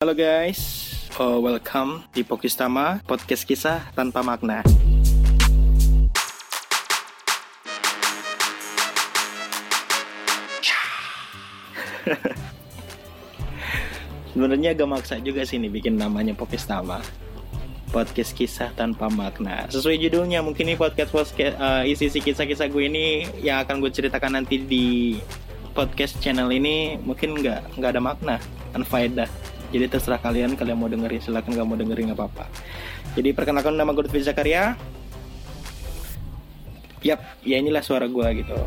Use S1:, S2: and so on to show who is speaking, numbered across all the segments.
S1: Halo guys, uh, welcome di Pokistama, podcast kisah tanpa makna. Sebenarnya agak maksa juga sih nih bikin namanya Pokistama. Podcast kisah tanpa makna. Sesuai judulnya, mungkin ini podcast, podcast uh, isi-isi kisah-kisah gue ini yang akan gue ceritakan nanti di podcast channel ini mungkin nggak nggak ada makna, unfaedah. Jadi terserah kalian, kalian mau dengerin silahkan nggak mau dengerin nggak apa-apa. Jadi perkenalkan nama gue Lutfi Zakaria. Yap, ya inilah suara gue gitu.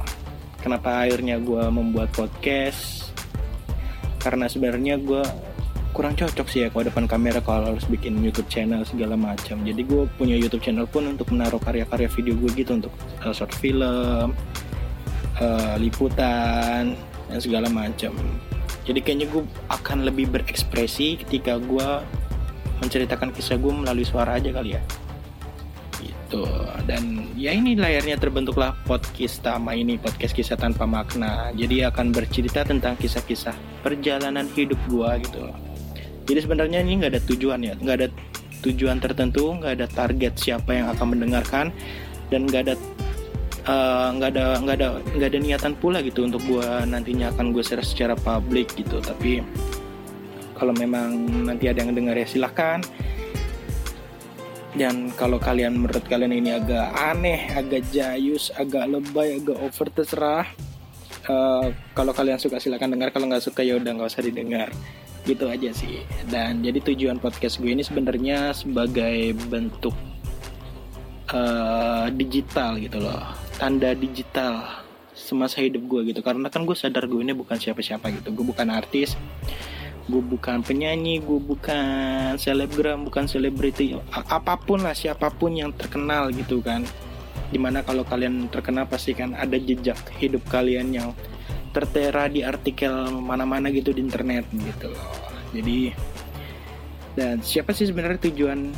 S1: Kenapa akhirnya gue membuat podcast? Karena sebenarnya gue kurang cocok sih ya kalau depan kamera kalau harus bikin YouTube channel segala macam. Jadi gue punya YouTube channel pun untuk menaruh karya-karya video gue gitu untuk uh, short film, uh, liputan dan segala macam. Jadi kayaknya gue akan lebih berekspresi ketika gue menceritakan kisah gue melalui suara aja kali ya. Gitu. Dan ya ini layarnya terbentuklah podcast Tama ini podcast kisah tanpa makna. Jadi akan bercerita tentang kisah-kisah perjalanan hidup gue gitu jadi sebenarnya ini nggak ada tujuan ya nggak ada tujuan tertentu nggak ada target siapa yang akan mendengarkan dan nggak ada nggak uh, ada nggak ada nggak ada niatan pula gitu untuk gue nantinya akan gue share secara publik gitu. Tapi kalau memang nanti ada yang dengar ya silahkan. Dan kalau kalian menurut kalian ini agak aneh agak jayus agak lebay agak over terserah. Uh, kalau kalian suka silahkan dengar kalau nggak suka ya udah nggak usah didengar. Gitu aja sih. Dan jadi tujuan podcast gue ini sebenarnya sebagai bentuk uh, digital gitu loh tanda digital semasa hidup gue gitu. Karena kan gue sadar gue ini bukan siapa-siapa gitu. Gue bukan artis gue bukan penyanyi gue bukan selebgram bukan selebriti. Apa pun lah siapa pun yang terkenal gitu kan. Di mana kalau kalian terkenal pasti kan ada jejak hidup kalian yang tertera di artikel mana-mana gitu di internet gitu loh. Jadi dan siapa sih sebenarnya tujuan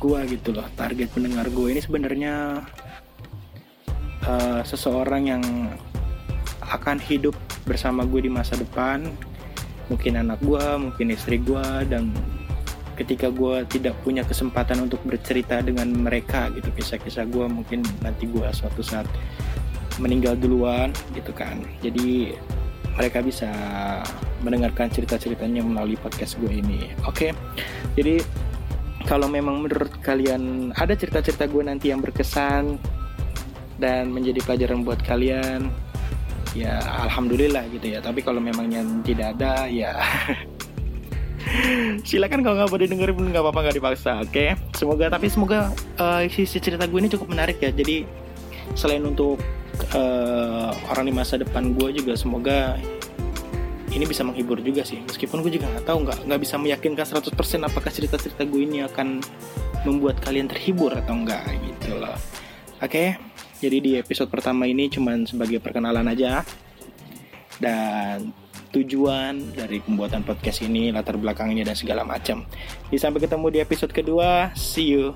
S1: gua gitu loh target pendengar gue ini sebenarnya uh, seseorang yang akan hidup bersama gue di masa depan mungkin anak gue mungkin istri gue dan ketika gue tidak punya kesempatan untuk bercerita dengan mereka gitu kisah-kisah gue mungkin nanti gue suatu saat meninggal duluan gitu kan jadi mereka bisa mendengarkan cerita-ceritanya melalui podcast gue ini oke okay? jadi kalau memang menurut kalian ada cerita-cerita gue nanti yang berkesan dan menjadi pelajaran buat kalian. Ya alhamdulillah gitu ya. Tapi kalau memangnya tidak ada ya. Silakan kalau nggak mau dengerin pun nggak apa-apa nggak dipaksa oke? Okay? semoga tapi semoga uh, sisi cerita gue ini cukup menarik ya. Jadi selain untuk uh, orang di masa depan gue juga semoga ini bisa menghibur juga sih. Meskipun gue juga nggak tahu nggak nggak bisa meyakinkan 100% apakah cerita-cerita gue ini akan membuat kalian terhibur atau enggak gitu loh. Oke? okay? Jadi di episode pertama ini cuman sebagai perkenalan aja dan tujuan dari pembuatan podcast ini latar belakangnya dan segala macam. Sampai ketemu di episode kedua. See you.